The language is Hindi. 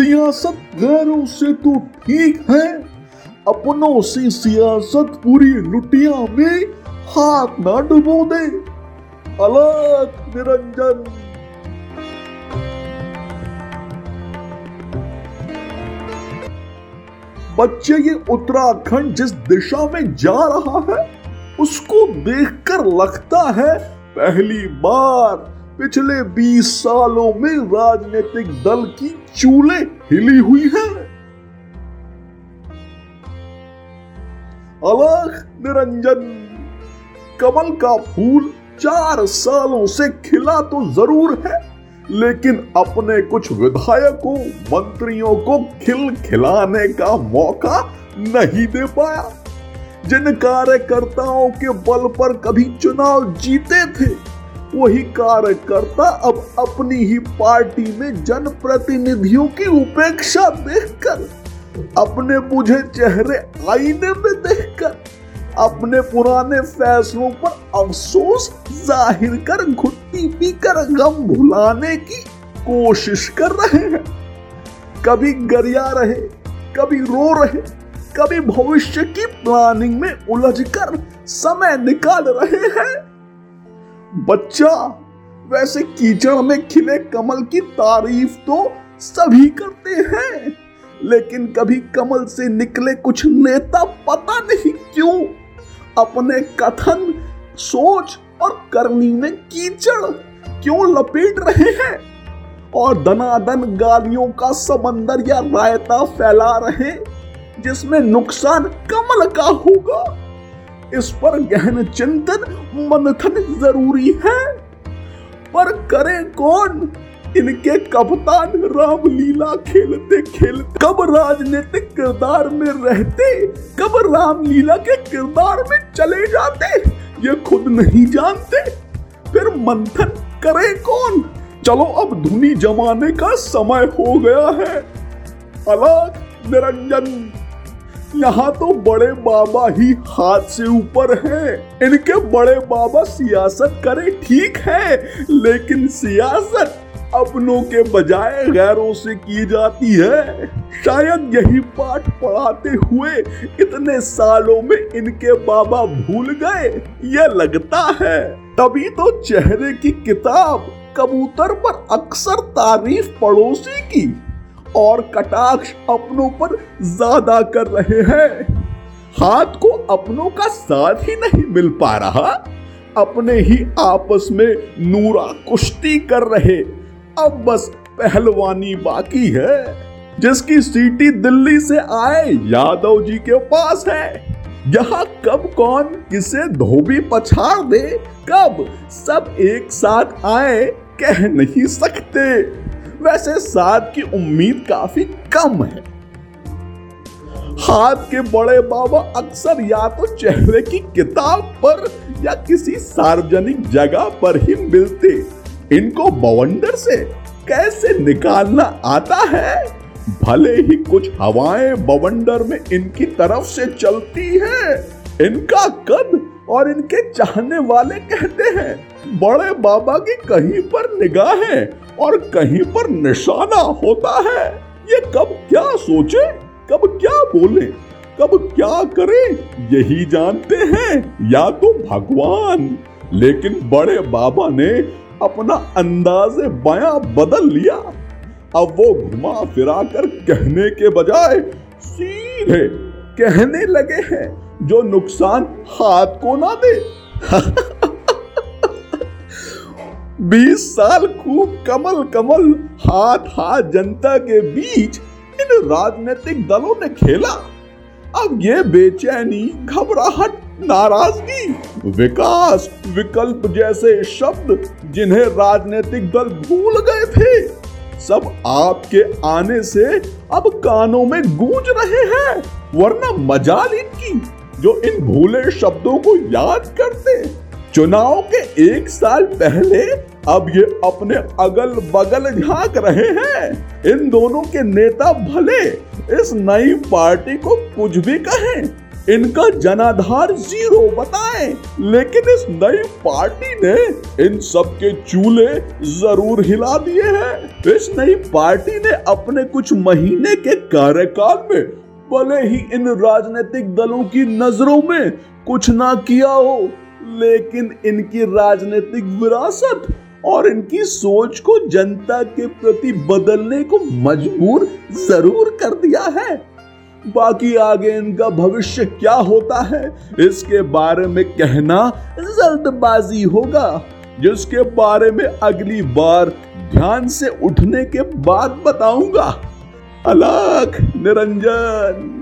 सियासत गैरों से तो ठीक है, अपनों से सियासत पूरी लुटिया में हाथ ना डुबो दे। अलग निरंजन। बच्चे, ये उत्तराखंड जिस दिशा में जा रहा है, उसको देखकर लगता है पहली बार पिछले 20 सालों में राजनीतिक दल की चूले हिली हुई है। अलग निरंजन, कमल का फूल चार सालों से खिला तो ज़रूर है, लेकिन अपने कुछ विधायकों, मंत्रियों को खिल खिलाने का मौका नहीं दे पाया। जिन कार्यकर्ताओं के बल पर कभी चुनाव जीते थे वही कार्यकर्ता अब अपनी ही पार्टी में जनप्रतिनिधियों की उपेक्षा देखकर, अपने बुझे चेहरे आईने में देखकर, अपने पुराने फैसलों पर अफसोस ज़ाहिर कर घुट्टी पीकर गम भुलाने की कोशिश कर रहे हैं। कभी गरिया रहे, कभी रो रहे, कभी भविष्य की प्लानिंग में उलझकर समय निकाल रहे हैं। बच्चा, वैसे कीचड़ में खिले कमल की तारीफ़ तो सभी करते हैं, लेकिन कभी कमल से निकले कुछ नेता पता नहीं क्यों, अपने कथन, सोच और करनी में कीचड़ क्यों लपेट रहे हैं? और दनादन गालियों का समंदर या रायता फैला रहे जिसमें नुकसान कमल का होगा? इस पर गहन चिंतन मंथन ज़रूरी है। पर करे कौन? इनके कप्तान रामलीला खेलते खेलते। कब राजनीतिक किरदार में रहते? कब रामलीला के किरदार में चले जाते? ये खुद नहीं जानते। फिर मंथन करे कौन? चलो अब धुनी जमाने का समय हो गया है। अलग निरंजन। यहाँ तो बड़े बाबा ही हाथ से ऊपर हैं। इनके बड़े बाबा सियासत करे ठीक है, लेकिन सियासत अपनों के बजाय गैरों से की जाती है। शायद यही पाठ पढ़ाते हुए इतने सालों में इनके बाबा भूल गए यह लगता है। तभी तो चेहरे की किताब कबूतर पर अक्सर तारीफ़ पड़ोसी की। और कटाक्ष अपनों पर ज़्यादा कर रहे हैं। हाथ को अपनों का साथ ही नहीं मिल पा रहा। अपने ही आपस में नूरा कुश्ती कर रहे। अब बस पहलवानी बाकी है। जिसकी सीटी दिल्ली से आए यादव जी के पास है। यहाँ कब कौन किसे धोबी पछाड़ दे, कब सब एक साथ आए कह नहीं सकते। वैसे साथ की उम्मीद काफ़ी कम है। हाथ के बड़े बाबा अक्सर या तो चेहरे की किताब पर या किसी सार्वजनिक जगह पर ही मिलते। इनको बवंडर से कैसे निकालना आता है? भले ही कुछ हवाएँ बवंडर में इनकी तरफ़ से चलती है, इनका कद और इनके चाहने वाले कहते हैं, बड़े बाबा की कहीं पर निगाहें और कहीं पर निशाना होता है। ये कब क्या सोचे, कब क्या बोले, कब क्या करे, यही जानते हैं, या तो भगवान। लेकिन बड़े बाबा ने अपना अंदाज बयां बदल लिया। अब वो घुमा फिरा कर कहने के बजाय सीधे कहने लगे हैं जो नुकसान हाथ को ना दे। बीस साल खूब कमल कमल हाथ हाथ जनता के बीच इन राजनीतिक दलों ने खेला। अब ये बेचैनी, घबराहट, नाराज़गी, विकास, विकल्प जैसे शब्द जिन्हें राजनीतिक दल भूल गए थे, सब आपके आने से अब कानों में गूंज रहे हैं, वरना मजाल इनकी। जो इन भूले शब्दों को याद करते चुनाव के एक साल पहले अब ये अपने अगल बगल झाँक रहे हैं। इन दोनों के नेता भले इस नई पार्टी को कुछ भी कहें, इनका जनाधार ज़ीरो बताएँ, लेकिन इस नई पार्टी ने इन सब के चूल्हे ज़रूर हिला दिए हैं। इस नई पार्टी ने अपने कुछ महीने के कार्यकाल में भले ही इन राजनीतिक दलों की नज़रों में कुछ ना किया हो, लेकिन इनकी राजनीतिक विरासत और इनकी सोच को जनता के प्रति बदलने को मजबूर ज़रूर कर दिया है। बाकी आगे इनका भविष्य क्या होता है, इसके बारे में कहना जल्दबाजी होगा, जिसके बारे में अगली बार ध्यान से उठने के बाद बताऊँगा। अलख निरंजन।